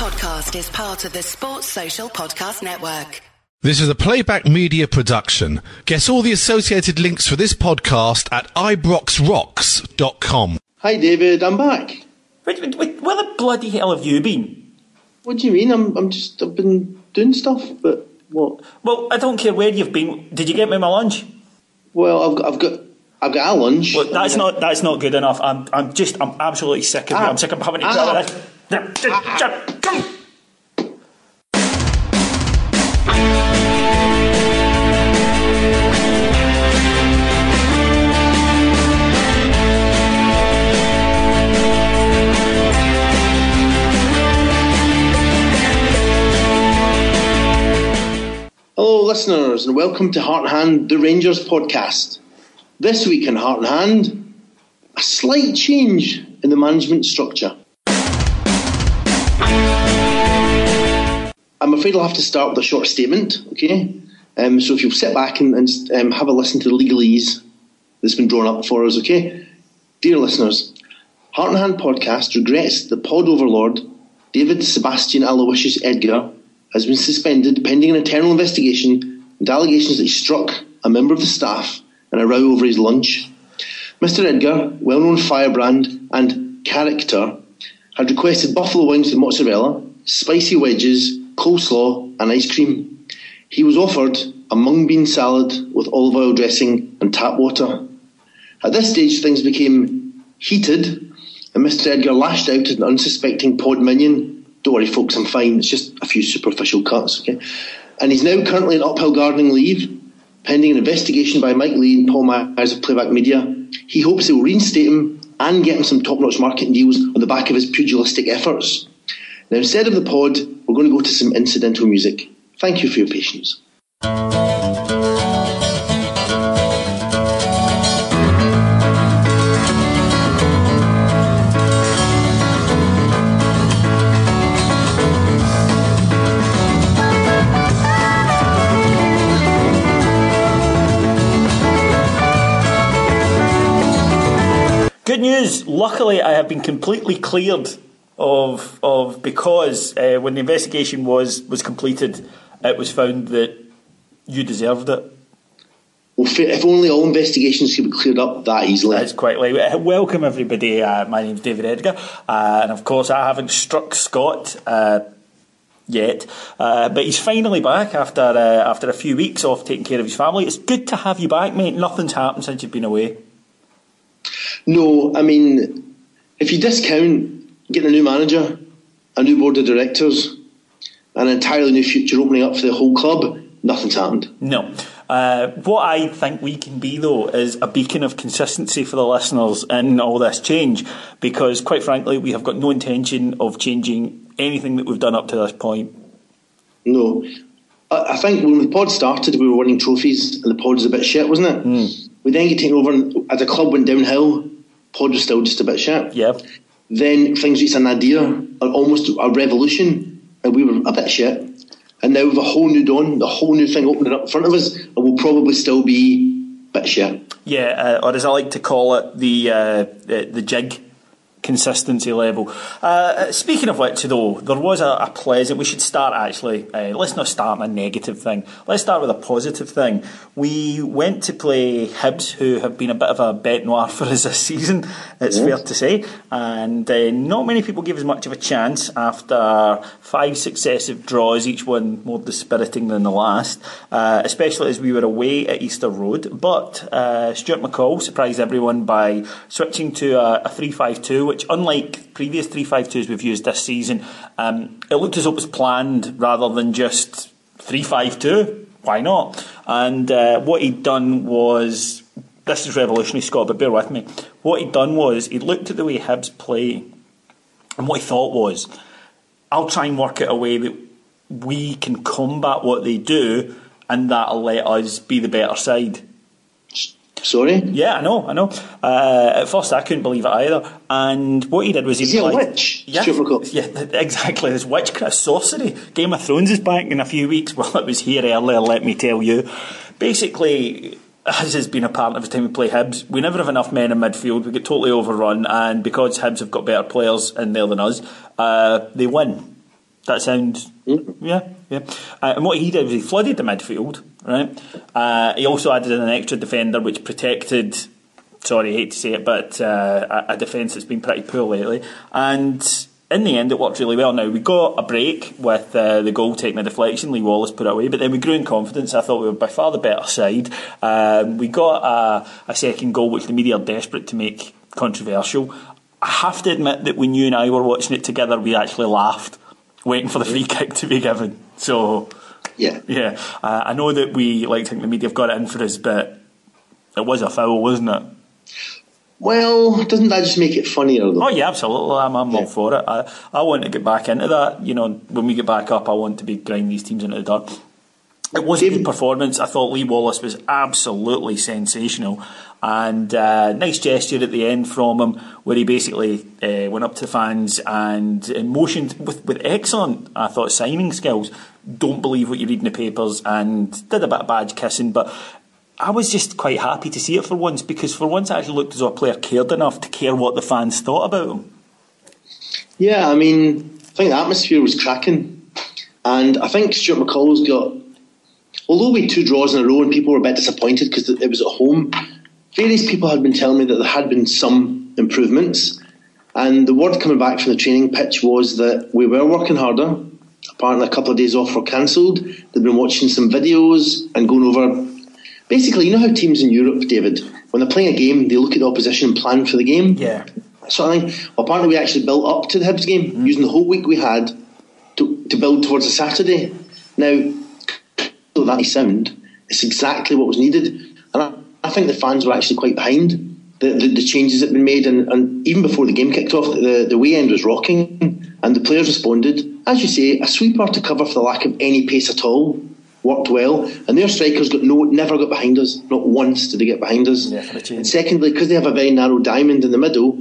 podcast is part of the Sports Social Podcast Network. This is a playback media production. Get all the associated links for this podcast at ibroxrocks.com. Hi, David. I'm back. Wait, wait, wait, where the bloody hell have you been? What do you mean? I'm, I'm just, I've been doing stuff, but what? Well, I don't care where you've been. Did you get me my lunch? Well, I've, got- I've got, I've got a lunch. Well, that's not that's not good enough. I'm I'm just I'm absolutely sick of you. Ah. I'm sick of having to Ah. Hello, listeners, and welcome to Heart and Hand, the Rangers podcast. This week in Heart and Hand, a slight change in the management structure. I'm afraid I'll have to start with a short statement, okay? Um, so if you'll sit back and, and um, have a listen to the legalese that's been drawn up for us, okay? Dear listeners, Heart and Hand podcast regrets that pod overlord David Sebastian Aloysius Edgar has been suspended pending an internal investigation and allegations that he struck a member of the staff in a row over his lunch. Mr. Edgar, well known firebrand and character, had requested buffalo wings with mozzarella, spicy wedges, coleslaw, and ice cream. He was offered a mung bean salad with olive oil dressing and tap water. At this stage, things became heated, and Mr. Edgar lashed out at an unsuspecting pod minion. Don't worry, folks, I'm fine. It's just a few superficial cuts, okay? And he's now currently on uphill gardening leave, pending an investigation by Mike Lee and Paul Myers of Playback Media. He hopes they will reinstate him and get him some top-notch marketing deals on the back of his pugilistic efforts. Now, instead of the pod, we're going to go to some incidental music. Thank you for your patience. Good news. Luckily, I have been completely cleared of of because uh, when the investigation was was completed, it was found that you deserved it. Well, if only all investigations could be cleared up that easily. That's quite like welcome everybody. Uh, my name's David Edgar, uh, and of course I haven't struck Scott. Uh, Yet, uh, but he's finally back after uh, after a few weeks off taking care of his family. It's good to have you back, mate. Nothing's happened since you've been away. No, I mean, if you discount getting a new manager, a new board of directors, an entirely new future opening up for the whole club, nothing's happened. No. Uh, what I think we can be, though, is a beacon of consistency for the listeners in all this change, because quite frankly, we have got no intention of changing anything that we've done up to this point. No. I, I think when the pod started, we were winning trophies, and the pod was a bit shit, wasn't it? We then get taken over, and as the club went downhill, pod was still just a bit shit. Yeah. Then things reached an nadir, an- almost a revolution, and we were a bit shit. And now with a whole new dawn, the whole new thing opening up in front of us, and we'll probably still be bit shit. Yeah, uh, or as I like to call it, the uh, the, the jig consistency level. Uh, speaking of which, though, there was a, a pleasant. We should start actually. Uh, let's not start on a negative thing. Let's start with a positive thing. We went to play Hibs, who have been a bit of a bet noir for us this season. It's fair to say, and uh, not many people give us much of a chance after five successive draws, each one more dispiriting than the last. Uh, especially as we were away at Easter Road, but uh, Stuart McCall surprised everyone by switching to a, a three-five-two which unlike previous three-five-two's we've used this season, um, it looked as though it was planned rather than just 352. Why not? And uh, what he'd done was this is revolutionary, Scott, but bear with me. What he'd done was he looked at the way Hibs play, and what he thought was, I'll try and work it a way that we can combat what they do, and that'll let us be the better side. Sorry? Yeah, I know, I know. Uh, at first, I couldn't believe it either. And what he did was he Is he a witch? Yeah, yeah, exactly. This witchcraft sorcery. Game of Thrones is back in a few weeks. Well, it was here earlier. Let me tell you. Basically, as has been apparent every time we play Hibs, we never have enough men in midfield. We get totally overrun, and because Hibs have got better players in there than us, uh, they win. That sound? Mm. Yeah, yeah. Uh, and what he did was he flooded the midfield, right? Uh, he also added in an extra defender which protected. Sorry, I hate to say it, but uh, a, a defence that's been pretty poor lately, and in the end, it worked really well. Now, we got a break with uh, the goal taking a deflection, Lee Wallace put it away, but then we grew in confidence. I thought we were by far the better side. Um, we got a, a, second goal, which the media are desperate to make controversial. I have to admit that when you and I were watching it together, we actually laughed, waiting for the free kick to be given. So, yeah, yeah. Uh, I know that we like to think the media have got it in for us, but it was a foul, wasn't it? Well, doesn't that just make it funnier though? Oh yeah, absolutely. I'm, I'm yeah. all for it. I, I want to get back into that. You know, when we get back up, I want to be grinding these teams into the dirt. It was a good performance. I thought Lee Wallace was absolutely sensational, and uh, nice gesture at the end from him, where he basically uh, went up to fans and motioned with with excellent, I thought, signing skills. Don't believe what you read in the papers, and did a bit of badge kissing, but I was just quite happy to see it for once because for once I actually looked as though a player cared enough to care what the fans thought about him. Yeah, I mean, I think the atmosphere was cracking, and I think Stuart McCall's got. Although we had two draws in a row and people were a bit disappointed because it was at home, various people had been telling me that there had been some improvements, and the word coming back from the training pitch was that we were working harder. Apparently, a couple of days off were cancelled. They'd been watching some videos and going over basically, you know how teams in Europe, David, when they're playing a game, they look at the opposition and plan for the game. Yeah. So I think, well, apparently we actually built up to the Hibs game mm. using the whole week we had to, to build towards a Saturday. Now, though that sound, it's exactly what was needed, and I, I think the fans were actually quite behind the, the, the, changes that had been made, and, and even before the game kicked off, the, the way end was rocking, and the players responded. As you say, a sweeper to cover for the lack of any pace at all worked well, and their strikers got no, never got behind us. Not once did they get behind us. Yeah, and secondly, because they have a very narrow diamond in the middle,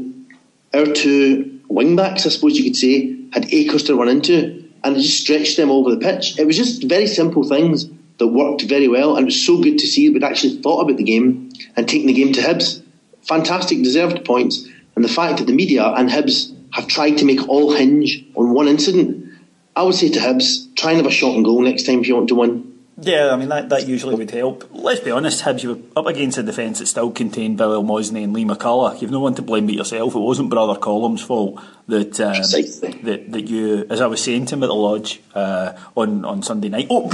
our two wing backs, I suppose you could say, had acres to run into, and it just stretched them over the pitch. It was just very simple things that worked very well, and it was so good to see that we'd actually thought about the game and taken the game to Hibs. Fantastic, deserved points, and the fact that the media and Hibs have tried to make all hinge on one incident. I would say to Hibs, try and have a shot and goal next time if you want to win. Yeah, I mean that, that usually would help. Let's be honest, Hibs, you were up against a defence that still contained Bilel Mohsni and Lee McCulloch. You've no one to blame but yourself. It wasn't Brother Collum's fault that um, that that you, as I was saying to him at the lodge uh, on on Sunday night. Oh,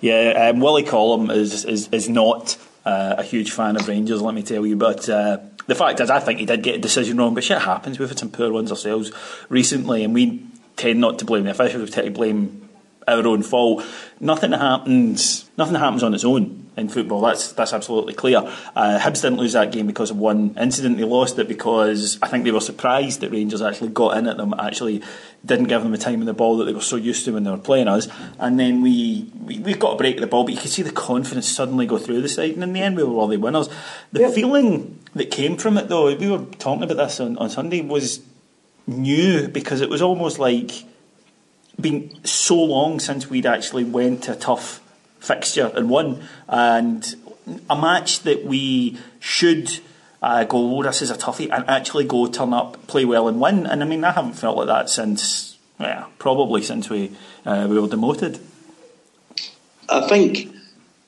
Yeah, um, Willie Collum is is is not uh, a huge fan of Rangers. Let me tell you, but. Uh, the fact is, I think he did get a decision wrong, but shit happens. We've had some poor ones ourselves recently, and we tend not to blame the officials. We tend to blame our own fault. Nothing happens. Nothing happens on its own in football. That's that's absolutely clear. Uh, Hibs didn't lose that game because of one incident. They lost it because I think they were surprised that Rangers actually got in at them. Actually, didn't give them the time in the ball that they were so used to when they were playing us. And then we, we we got a break of the ball, but you could see the confidence suddenly go through the side. And in the end, we were all the winners. The yep. feeling that came from it, though, we were talking about this on, on Sunday, was new because it was almost like been so long since we'd actually went to a tough fixture and won, and a match that we should uh, go, oh, this is a toughie, and actually go turn up, play well, and win. And I mean, I haven't felt like that since, yeah, probably since we uh, we were demoted. I think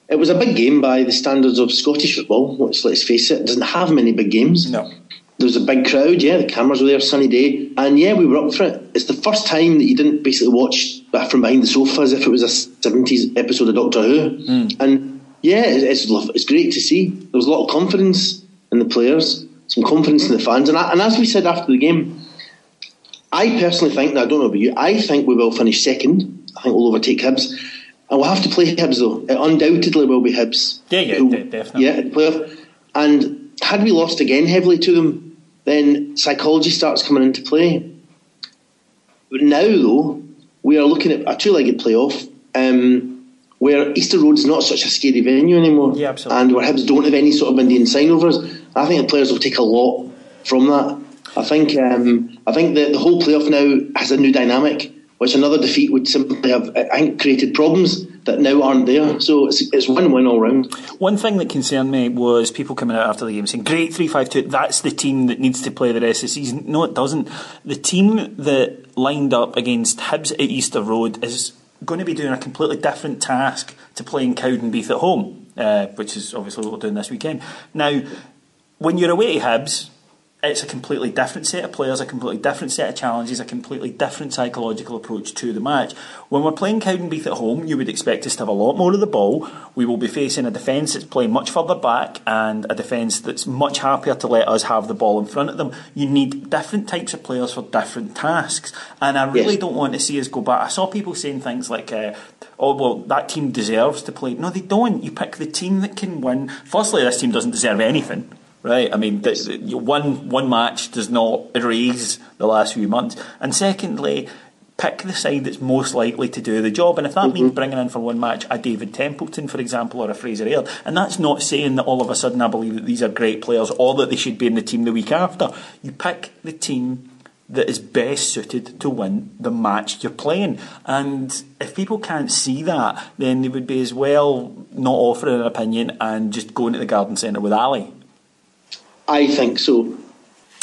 it was a big game by the standards of Scottish football. Let's, let's face it, it doesn't have many big games. No there was a big crowd, yeah, the cameras were there, sunny day, and yeah, we were up for it. It's the first time that you didn't basically watch from behind the sofa as if it was a 70s episode of Doctor Who. Mm. And yeah, it's, it's great to see. There was a lot of confidence in the players, some confidence in the fans, and, I, and as we said after the game, I personally think, now I don't know about you, I think we will finish second. I think we'll overtake Hibs. And we'll have to play Hibs though. It undoubtedly will be Hibs. Yeah, yeah, who, definitely. Yeah, player. And had we lost again heavily to them, then psychology starts coming into play. But now, though, we are looking at a two-legged playoff um, where Easter Road is not such a scary venue anymore, yeah, absolutely. and where Hibs don't have any sort of Indian signovers. I think the players will take a lot from that. I think um, I think that the whole playoff now has a new dynamic, which another defeat would simply have I think created problems. That now aren't there. So it's, it's win-win all round. One thing that concerned me was people coming out after the game saying, "Great three-five-two. That's the team that needs to play the rest of the season." No, it doesn't. The team that lined up against Hibs at Easter Road is going to be doing a completely different task to playing Cowdenbeath at home, uh, which is obviously what we're doing this weekend. Now, when you're away to Hibs, it's a completely different set of players, a completely different set of challenges, a completely different psychological approach to the match. When we're playing Cowdenbeath at home, you would expect us to have a lot more of the ball. We will be facing a defence that's playing much further back and a defence that's much happier to let us have the ball in front of them. You need different types of players for different tasks. And I really Yes. don't want to see us go back. I saw people saying things like, uh, oh, well, that team deserves to play. No, they don't. You pick the team that can win. Firstly, this team doesn't deserve anything. Right, I mean, one one match does not erase the last few months, and secondly, pick the side that's most likely to do the job. And if that mm-hmm. means bringing in for one match a David Templeton, for example, or a Fraser Aird, and that's not saying that all of a sudden I believe that these are great players or that they should be in the team the week after. You pick the team that is best suited to win the match you're playing. And if people can't see that, then they would be as well not offering an opinion and just going to the garden centre with Ali. I think so.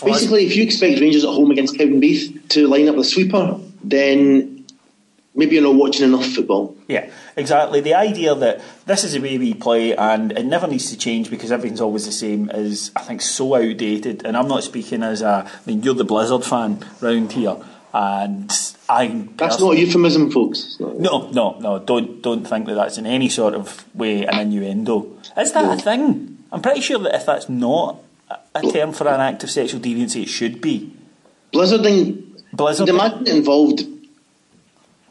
Basically, if you expect Rangers at home against Kevin Cowdenbeath to line up a sweeper, then maybe you're not watching enough football. Yeah, exactly. The idea that this is the way we play and it never needs to change because everything's always the same is, I think, so outdated. And I'm not speaking as a, I mean, you're the Blizzard fan round here, and I. That's not a euphemism, folks. No, no, no. Don't don't think that that's in any sort of way an innuendo. Is that a thing? I'm pretty sure that if that's not a- term for an act of sexual deviancy, it should be. Blizzarding, Blizzarding? imagine involved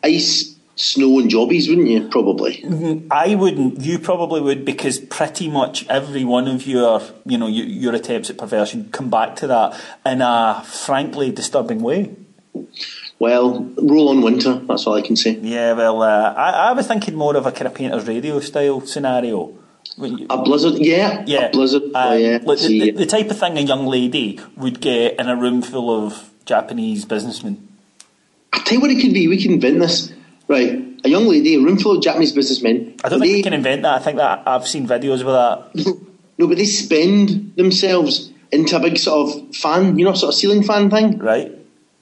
ice, snow, and jobbies, wouldn't you? Probably. I wouldn't. You probably would because pretty much every one of your, you know, your, your attempts at perversion come back to that in a frankly disturbing way. Well, roll on winter. That's all I can say. Yeah, well, uh, I, I was thinking more of a kind of painter's radio style scenario. You- A blizzard, yeah, yeah, a blizzard. uh, oh, yeah, like the, the, the type of thing a young lady would get in a room full of Japanese businessmen. I tell you what it could be. We can invent this, right? A young lady, a room full of Japanese businessmen. I don't they, think we can invent that. I think that I've seen videos with that. No, but they spend themselves into a big sort of fan, you know, sort of ceiling fan thing, Right?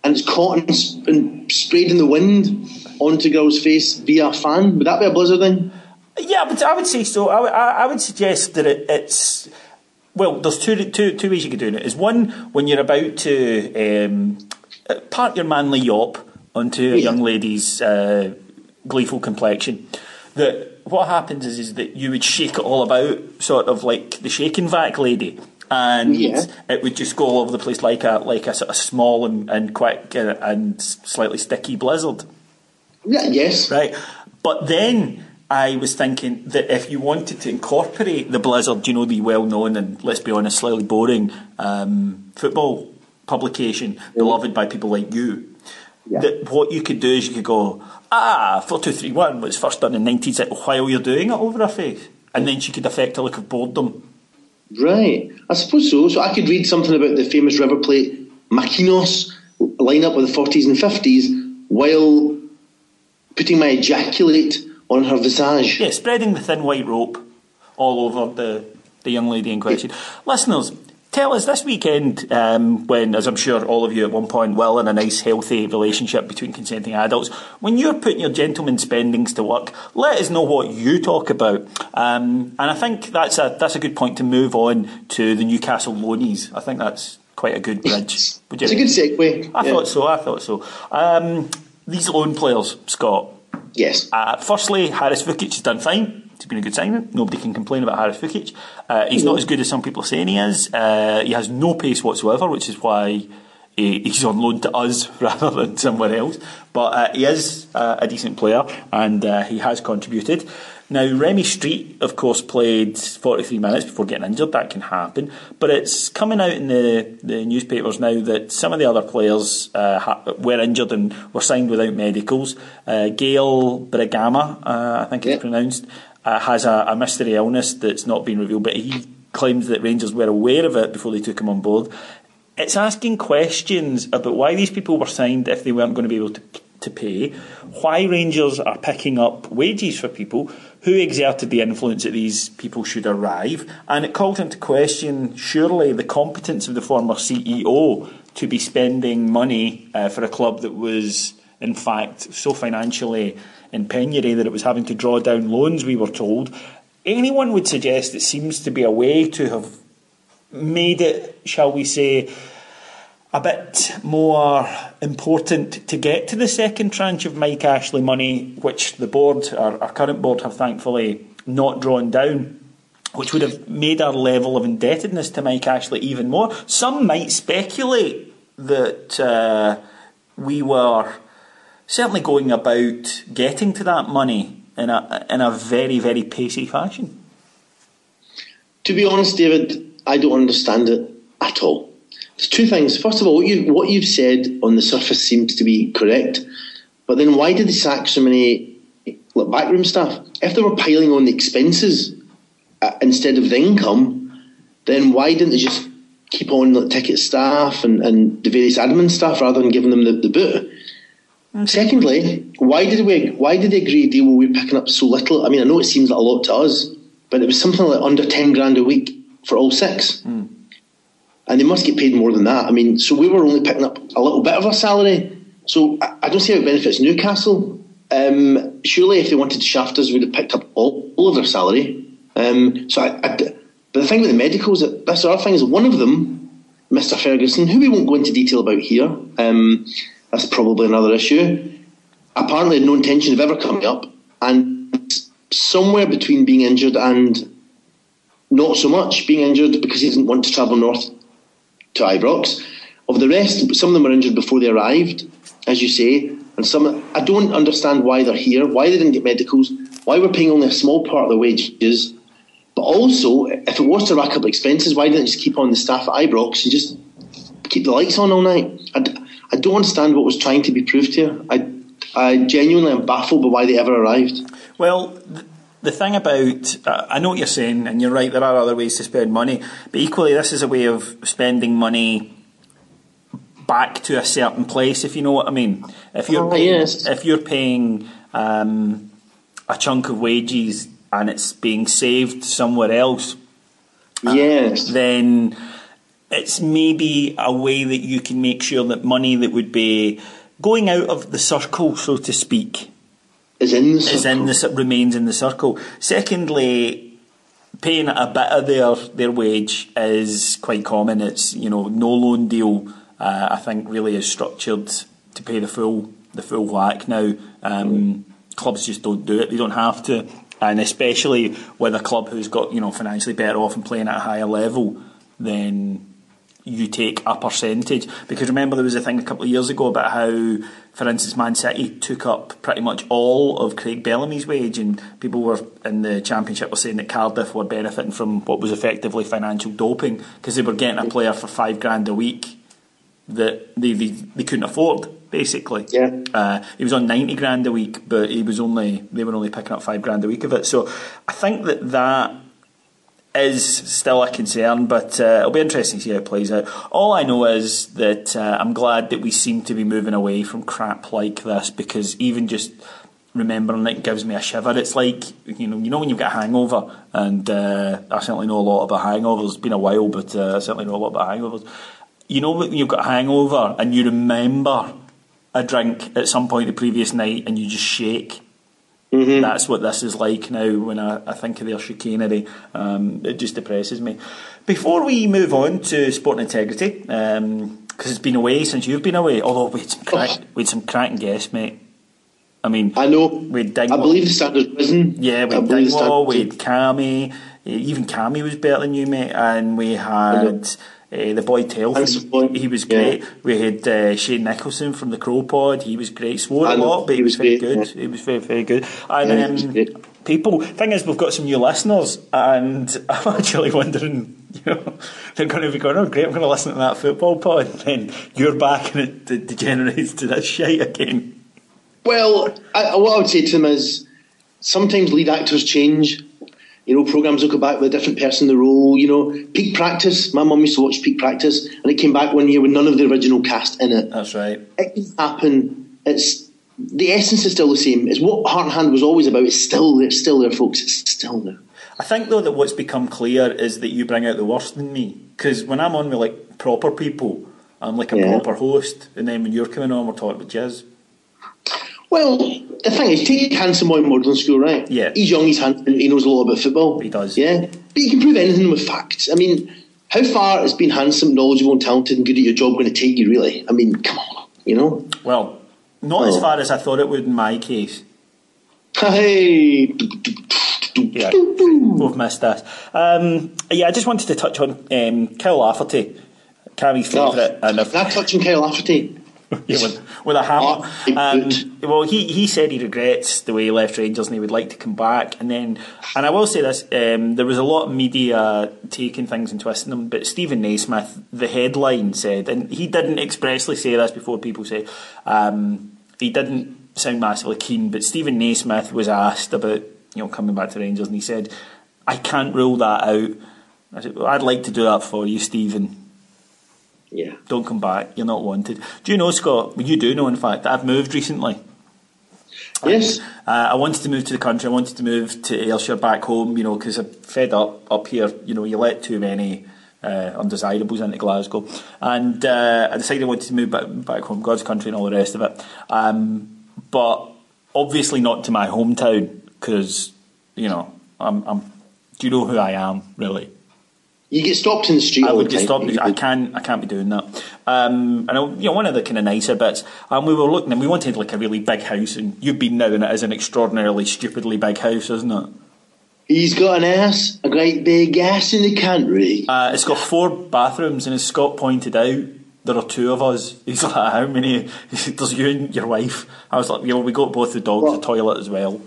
and it's caught and, and sprayed in the wind onto girl's face via a fan. Would that be a blizzard thing? Yeah, but I would say so. I, would- I, I would suggest that it, it's well. There's two, two, two ways you could do it. Is one when you're about to um, part your manly yop onto a young lady's uh, gleeful complexion. That what happens is is that you would shake it all about, sort of like the shaking vac lady. And Yeah. it would just go all over the place like a like a sort of small and, and quick uh, and slightly sticky blizzard Yeah, yes. right? But then I was thinking that if you wanted to incorporate the Blizzard, you know, the well-known and let's be honest, slightly boring um, football publication, beloved by people like you. Yeah. That what you could do is you could go, ah, four two three one was first done in nineteen while you're doing it over her face, and then she could affect a look of boredom. Right. I suppose so. So I could read something about the famous River Plate Makinos line up with the 40s and 50s while putting my ejaculate on her visage. Yeah, spreading the thin white rope all over the, the young lady in question. Listeners, tell us this weekend, um, when, as I'm sure all of you at one point will, in a nice, healthy relationship between consenting adults, when you're putting your gentleman spendings to work, let us know what you talk about. Um, and I think that's a that's a good point to move on to the Newcastle loanies. I think that's quite a good bridge. Would you It's a good segue. I yeah. thought so. I thought so. Um, these loan players, Scott. Yes. Uh, firstly, Haris Vuckic has done fine. He's been a good signing. Nobody can complain about Haris Vuckic. Uh, he's not as good as some people are saying he is. Uh, he has no pace whatsoever, which is why he, he's on loan to us rather than somewhere else. But uh, he is uh, a decent player and uh, he has contributed. Now, Remie Streete, of course, played 43 minutes before getting injured. That can happen. But it's coming out in the, the newspapers now that some of the other players uh, ha- were injured and were signed without medicals. Uh, Gael Bigirimana, uh, I think it's pronounced, uh, has a, a mystery illness that's not been revealed, but he claims that Rangers were aware of it before they took him on board. It's asking questions about why these people were signed if they weren't going to be able to, to pay, why Rangers are picking up wages for people, who exerted the influence that these people should arrive, and it called into question, surely, the competence of the former CEO to be spending money uh, for a club that was, in fact, so financially in penury that it was having to draw down loans, we were told. Anyone would suggest it seems to be a way to have made it, shall we say, a bit more important to get to the second tranche of Mike Ashley money, which the board, our, our current board, have thankfully not drawn down which would have made our level of indebtedness to Mike Ashley even more. Some might speculate that uh, we were certainly going about getting to that money in a in a very very pacey fashion. To be honest, David, I don't understand it at all. Two things. First of all, what, you, what you've said on the surface seems to be correct, but then why did they sack so many like, backroom staff? If they were piling on the expenses uh, instead of the income, then why didn't they just keep on like, ticket staff and, and the various admin staff rather than giving them the, the boot? Okay. Secondly, why did we why did they agree a deal where we we're picking up so little? I mean, I know it seems like a lot to us, but it was something like under ten grand a week for all six. Mm. And they must get paid more than that. I mean, so we were only picking up a little bit of our salary. So I, I don't see how it benefits Newcastle. Um, surely, if they wanted to shaft us, we'd have picked up all, all of their salary. Um, so, I, I, but the thing with the medicals, that's the other thing is one of them, Mr. Ferguson, who we won't go into detail about here. Um, that's probably another issue. Apparently, had no intention of ever coming up, and somewhere between being injured and not so much being injured because he didn't want to travel north to Ibrox. Of the rest, some of them were injured before they arrived, as you say, and some I don't understand why they're here, why they didn't get medicals, why we're paying only a small part of their wages. But also, if it was to rack up expenses, why didn't they just keep on the staff at Ibrox and just keep the lights on all night? I, I don't understand what was trying to be proved here. I, I genuinely am baffled by why they ever arrived. Well, the thing about uh, I know what you're saying, and you're right. There are other ways to spend money, but equally, this is a way of spending money back to a certain place. If you know what I mean. If you're oh, paying, yes. if you're paying um, a chunk of wages and it's being saved somewhere else, yes, then it's maybe a way that you can make sure that money that would be going out of the circle, so to speak, is in the circle. Is in the, remains in the circle. Secondly, paying a bit of their, their wage is quite common. It's you know no loan deal. Uh, I think really is structured to pay the full the full whack now. Um, clubs just don't do it. They don't have to, and especially with a club who's got you know financially better off and playing at a higher level, then you take a percentage. Because remember, there was a thing a couple of years ago about how, for instance, Man City took up pretty much all of Craig Bellamy's wage, and people were in the Championship were saying that Cardiff were benefiting from what was effectively financial doping because they were getting a player for five grand a week that they, they, they couldn't afford. Basically, yeah. Uh, he was on ninety grand a week, but he was only they were only picking up five grand a week of it. So I think that that is still a concern, but uh, it'll be interesting to see how it plays out. All I know is that uh, I'm glad that we seem to be moving away from crap like this because even just remembering it gives me a shiver. It's like you know, you know when you've got a hangover, and uh, I certainly know a lot about hangovers. It's been a while, but uh, I certainly know a lot about hangovers. You know when you've got a hangover and you remember a drink at some point the previous night and you just shake Mm-hmm. That's what this is like now when I, I think of their chicanery. Um, it just depresses me. Before we move on to sport and integrity, because um, it's been away since you've been away, although we had some, crack, oh. we had some cracking guests, mate. I mean, I know. We Dingwall. I believe the standard's risen. Yeah, we had Dingwall, we had Cammy. Even Cammy was better than you, mate. And we had uh, the boy Telford, he was great. Yeah. We had uh, Shane Nicholson from the Crow Pod, he was great. Swore a lot, but he was, very good. He was very, very good. And yeah, um, people, thing is, we've got some new listeners, and I'm actually wondering, you know, they're going to be going, oh, great, I'm going to listen to that football pod. And then you're back and it degenerates to this shite again. Well, I, what I would say to them is sometimes lead actors change you know, programs will go back with a different person in the role. You know, Peak Practice. My mum used to watch Peak Practice, and it came back one year with none of the original cast in it. That's right. It can happen. It's the essence is still the same. It's what Heart and Hand was always about. It's still there, It's still there, folks. It's still there. I think though that what's become clear is that you bring out the worst in me because when I'm on with like proper people, I'm like a Yeah. proper host, and then when you're coming on, we're talking about jizz. Well, the thing is, take Handsome Boy Modelling School, right? Yeah. He's young, he's handsome, he knows a lot about football. He does. Yeah. But you can prove anything with facts. I mean, how far has being handsome, knowledgeable, and talented and good at your job going to take you, really? I mean, come on, you know? Well, not as Oh. far as I thought it would in my case. Hey. Yeah, we've missed this. Um, yeah, I just wanted to touch on um, Kyle Lafferty, Cammy's favourite, and if, Not touching Kyle Lafferty. yeah, with, with a hammer. Big Um, well, he, he said he regrets the way he left Rangers and he would like to come back. And then, and I will say this: um, there was a lot of media taking things and twisting them. But Steven Naismith, the headline said, and he didn't expressly say this before people say um, he didn't sound massively keen. But Steven Naismith was asked about you know coming back to Rangers, and he said, "I can't rule that out." I said, well, "I'd like to do that for you, Steven." Yeah. Don't come back. You're not wanted. Do you know, Scott? You do know, in fact, I've moved recently. Yes. Uh, I wanted to move to the country. I wanted to move to Ayrshire back home, you know, because I'm fed up up here. You know, you let too many uh, undesirables into Glasgow. And uh, I decided I wanted to move back, back home, God's country and all the rest of it. Um, but obviously not to my hometown because, you know, I'm, I'm. Do you know who I am, really? You get stopped in the street I would get stopped. I can't. I can't be doing that. Um, and I, you know, one of the kind of nicer bits. And we were looking, and we wanted like a really big house. And you've been now, and it is an extraordinarily stupidly big house, isn't it? He's got an ass, a great big ass in the country. Uh, it's got four bathrooms, and as Scott pointed out, there are two of us. He's like, how many? There's you and your wife. I was like, you know, we got both the dogs, What? the toilet as well.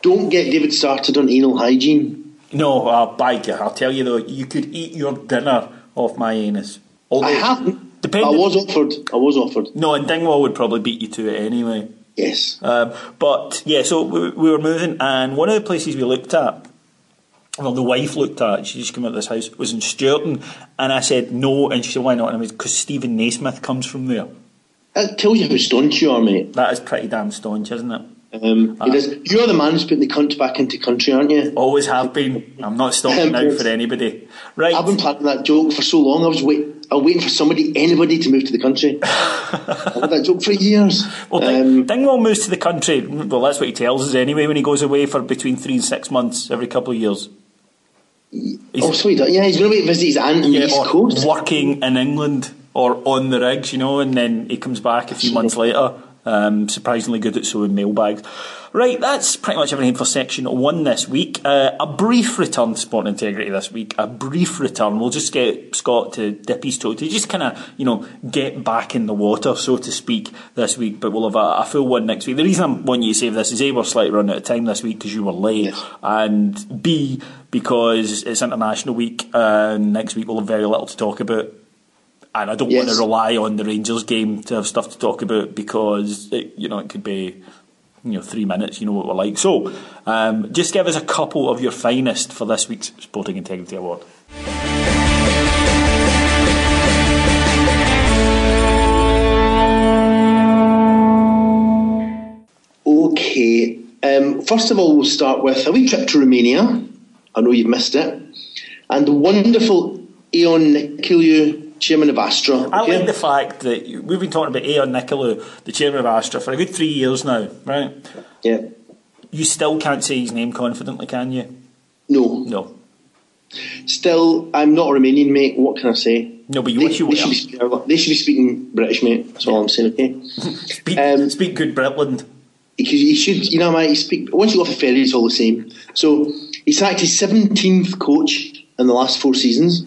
Don't get David started on anal hygiene. No, uh, by God, I'll tell you though, you could eat your dinner off my anus. Although, I haven't. Depending- I was offered. I was offered. No, and Dingwall would probably beat you to it anyway. Yes. Um, but yeah, so we, we were moving, and one of the places we looked at, well, the wife looked at, she just came out of this house, was in Stewarton, and I said no, and she said why not? And I was because Steven Naismith comes from there. That tells you how staunch you are, mate. That is pretty damn staunch, isn't it? Um, it is. You're the man who's putting the cunt back into country, aren't you? Always have been. I'm not stopping now for anybody. Right. I've been planning that joke for so long. I was wait. I was waiting for somebody, anybody, to move to the country. I've had that joke for years. well, Ding, Um, Dingwall moves to the country. Well, that's what he tells us anyway. When he goes away for between three and six months every couple of years. oh, so he does. Yeah, he's going to visit his aunt on the East Coast. working in England or on the rigs, you know, and then he comes back a few months later. Um, surprisingly good at sewing mailbags. Right, that's pretty much everything for section one this week. Uh, a brief return to sport integrity this week. A brief return. We'll just get Scott to dip his toe to just kind of, you know, get back in the water, so to speak, this week. But we'll have a, a full one next week. The reason I want you to save this is A, we're slightly running out of time this week because you were late, Yes. and B, because it's International Week, and next week we'll have very little to talk about and I don't want to rely on the Rangers game to have stuff to talk about because it, you know it could be you know three minutes. You know what we're like. So um, just give us a couple of your finest for this week's Sporting Integrity Award. Okay. Um, first of all, we'll start with a wee trip to Romania. I know you've missed it. And the wonderful Ioan Niculae, chairman of Astra. I okay? like the fact that we've been talking about Ioan Niculae, the chairman of Astra, for a good three years now, right? Yeah. You still can't say his name confidently, can you? No. No. Still, I'm not a Romanian, mate. What can I say? No, but you They, wish you they, should speaking, they should be speaking British, mate. That's all I'm saying, okay? Speak, um, speak good Britland. because you should, you know, mate, you speak, once you go off ferry, it's all the same. So, he sacked his 17th coach in the last four seasons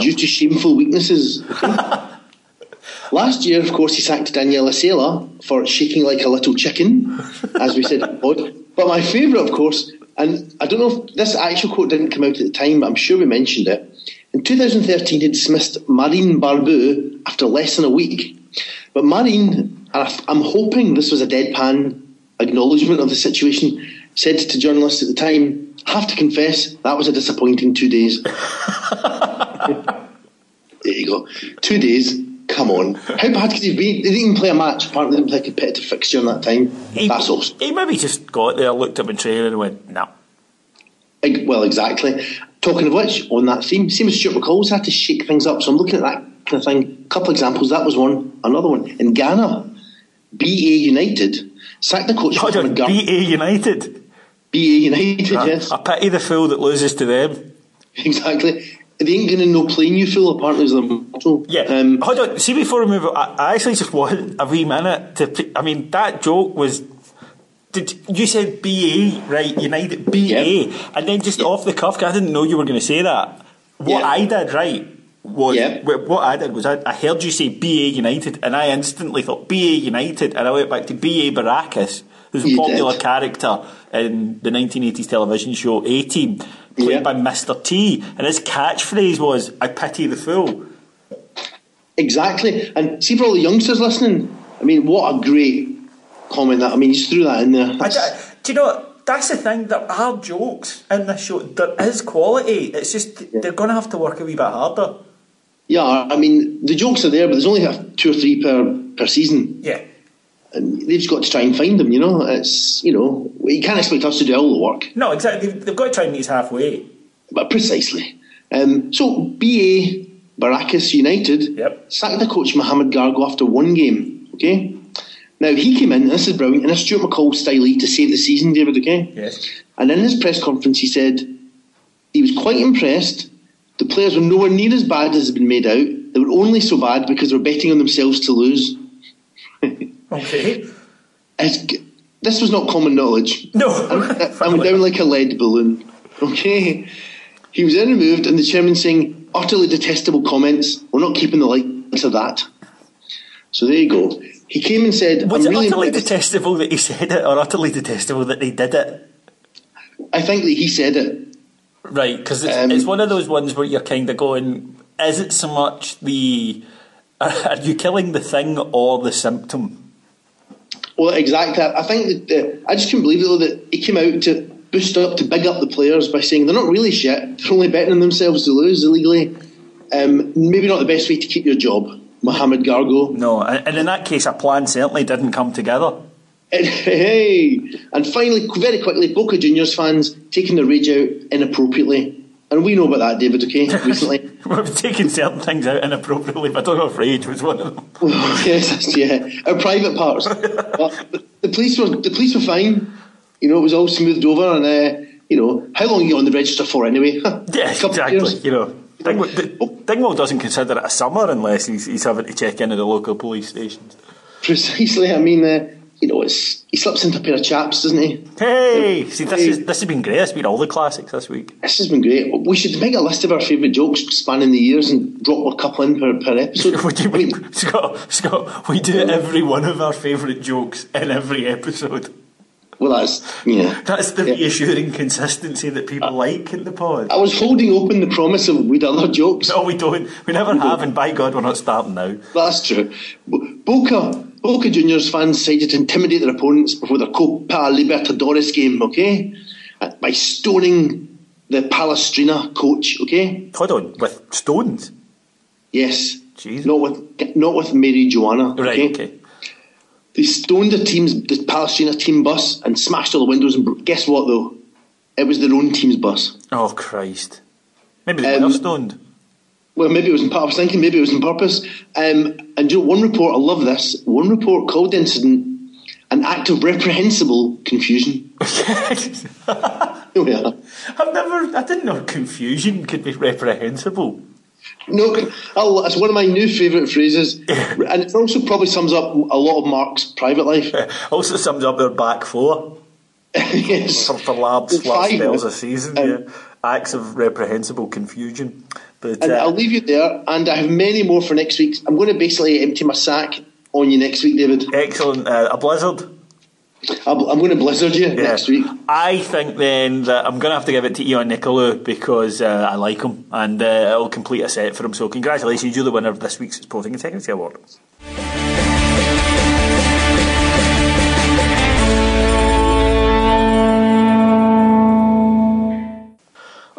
due to shameful weaknesses. Last year, of course, he sacked Daniel Isaila for shaking like a little chicken, as we said in the pod. But my favourite, of course, and I don't know if this actual quote didn't come out at the time, but I'm sure we mentioned it. In 2013, he dismissed Marin Barbu after less than a week. But Marin, and I'm hoping this was a deadpan acknowledgement of the situation, said to journalists at the time, have to confess, that was a disappointing two days. there you go. Two days, Come on. How bad could he be? They didn't even play a match. Apparently, they didn't play a competitive fixture in that time. He, That's all. he maybe just got there, looked up in training and went, nah. Eg- Well, exactly. Talking of which, on that theme, same as Stuart McCall's had to shake things up. So I'm looking at that kind of thing. A couple of examples. That was one. Another one. In Ghana, BA United sacked the coach Hold on, BA United. BA United, I- yes. I pity the fool that loses to them. Exactly. They ain't going to no playing you fool, apparently, is their motto. Yeah. Um, Hold on. See, before we move on, I, I actually just want a wee minute to. p- I mean, that joke was. Did you said BA right? United BA, and then just off the cuff, I didn't know you were going to say that. What. I did right was Yeah. what I did was I, I heard you say BA United, and I instantly thought BA United, and I went back to BA Baracus, who's a popular did. character in the 1980s television show A Team, played Yeah. by Mr T, and his catchphrase was "I pity the fool." Exactly. And see for all the youngsters listening, I mean, what a great comment that. I mean, you just threw that in there. I do you know? That's the thing. There are jokes in this show. There is quality. It's just they're going to have to work a wee bit harder. yeah, I mean, the jokes are there, but there's only two or three per, per season. Yeah. And they've just got to try and find them, you know. It's, you know, you can't expect us to do all the work. No, exactly. They've, they've got to try and meet halfway. But precisely. Um, so, BA Baracus United Yep. sacked the coach Mohamed Gargo after one game, okay? Now, he came in, and this is brilliant, in a Stuart McCall style to save the season, David, okay? Yes. And in his press conference, he said he was quite impressed. The players were nowhere near as bad as has been made out. They were only so bad because they were betting on themselves to lose. Okay. It's this was not common knowledge. No. I went down like a lead balloon. Okay. He was then removed, and the chairman saying utterly detestable comments. We're not keeping the likes of that. So there you go. He came and said, Was "I'm it really utterly impressed." detestable that he said it, or utterly detestable that they did it? I think that he said it. Right, because it's, Um, it's one of those ones where you're kind of going, is it so much the. Are you killing the thing or the symptom? Well, exactly. I think that uh, I just couldn't believe it though that he came out to boost up to big up the players by saying they're not really shit. They're only betting on themselves to lose illegally. Um, maybe not the best way to keep your job, Mohamed Gargo. No, and and in that case, a plan certainly didn't come together. And, hey, and finally, very quickly, Boca Juniors fans taking the rage out inappropriately, and we know about that, David. Okay, recently. We've taken certain things out inappropriately, but I don't know if rage was one of them. yes, yeah, our private parts. The police were the police were fine. You know, it was all smoothed over, and uh, you know, how long are you on the register for anyway? Yeah, A couple of exactly. years. You know, Dingwall, Dingwall doesn't consider it a summer unless he's, he's having to check into the local police stations. Precisely. I mean, uh, you know, it's he slips into a pair of chaps, doesn't he? Hey, see, this is this has been great. It's been all the classics this week. This has been great. We should make a list of our favourite jokes spanning the years and drop a couple in per, per episode. Would you I mean, Scott? Scott, we do every one of our favourite jokes in every episode. well, that's yeah. That's the Yeah. reassuring consistency that people like in the pod. I was holding open the promise of we'd other jokes. No, we don't. We never have, and by God, we're not starting now. That's true. Bo- Boca, Boca Juniors fans decided to intimidate their opponents before their Copa Libertadores game, okay? Uh, By stoning the Palestino coach, okay? Hold on, with stones. Yes. Jeez. Not with not with Mary Joanna. Right, okay. They stoned the team's the Palestino team bus and smashed all the windows and guess what though? It was their own team's bus. Oh, Christ. Maybe they Um, were stoned. Well, maybe it was in I was thinking maybe it was on purpose. Um, and you know, one report, I love this. One report called the incident an act of reprehensible confusion. Are. I've never, I didn't know confusion could be reprehensible. No, oh, it's one of my new favourite phrases, and it also probably sums up a lot of Mark's private life. Also sums up their back four yes. for, for labs flat spells a season. Um, yeah. Acts of reprehensible confusion. But And uh, I'll leave you there, and I have many more for next week. I'm going to basically empty my sack on you next week, David. excellent. Uh, a blizzard. I'm going to blizzard you next week. I think then that I'm going to have to give it to Ioan Niculae because uh, I like him and uh, it'll complete a set for him. So congratulations, you're the winner of this week's Sporting Integrity Award.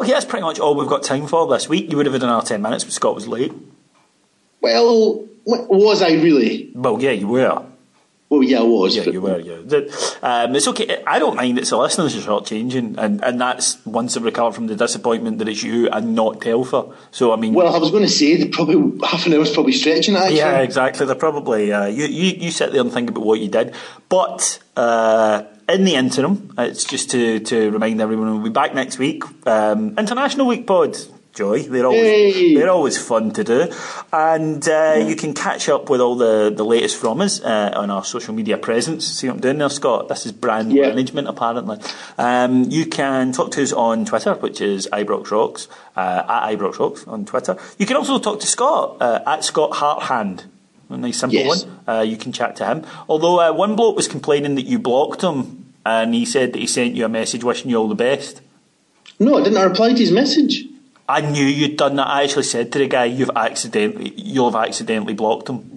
Okay, that's pretty much all we've got time for this week. You would have had another 10 minutes, but Scott was late. Well, was I really? Well, yeah, you were. Well, yeah, I was. Yeah, you were. Yeah, That- um, it's okay. I don't mind. It's the listeners are shortchanging, and and that's once they recover from the disappointment that it's you and not Telfer. So I mean, Well, I was going to say that probably half an hour's probably stretching it. Actually. yeah, exactly. They're probably uh, you, you. You sit there and think about what you did, but. Uh, in the interim, it's just to, to remind everyone we'll be back next week. Um, International Week Pod, Joy. They're always Yay. they're always fun to do, and uh, you can catch up with all the, the latest from us uh, on our social media presence. See what I'm doing there, Scott? This is brand Yeah. management, apparently. Um, you can talk to us on Twitter, which is Ibrox Rocks uh, at Ibrox Rocks on Twitter. You can also talk to Scott uh, at Scott Harthand. A nice simple Yes. one. Uh, you can chat to him. Although uh, one bloke was complaining that you blocked him, and he said that he sent you a message wishing you all the best. No, I didn't reply to his message. I knew you'd done that. I actually said to the guy, "You've accidentally, you'll have accidentally blocked him."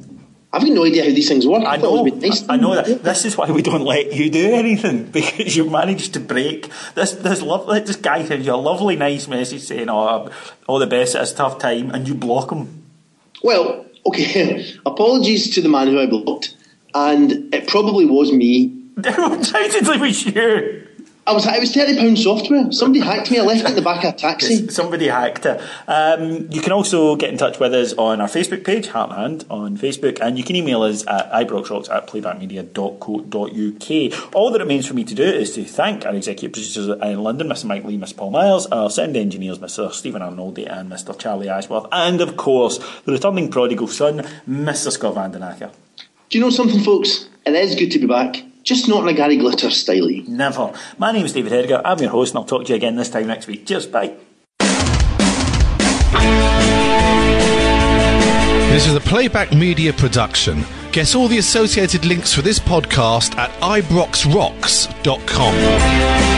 I've got no idea how these things work. I it know, nice I, I know that. This is why we don't let you do anything because you managed to break this. This lovely, this guy sends you a lovely, nice message saying, "Oh, all the best at this tough time," and you block him. Well, okay. Apologies to the man who I blocked, and it probably was me. How was you? I was it was thirty pound software. Somebody hacked me. I left it in the back of a taxi. Somebody hacked it. Um, you can also get in touch with us on our Facebook page, Heart and Hand, on Facebook, and you can email us at ibroxrocks at playbackmedia.co.uk. All that remains for me to do is to thank our executive producers in London, Mr. Mike Lee, Mr. Paul Miles, our sound engineers, Mr. Stephen Arnoldi, and Mr. Charlie Ashworth, and of course, the returning prodigal son, Mr. Scott Vandenacker. Do you know something, folks? It is good to be back. Just not in a Gary Glitter style. Never. My name is David Edgar. I'm your host, and I'll talk to you again this time next week. Cheers, bye. This is a playback media production. Guess all the associated links for this podcast at ibroxrocks.com.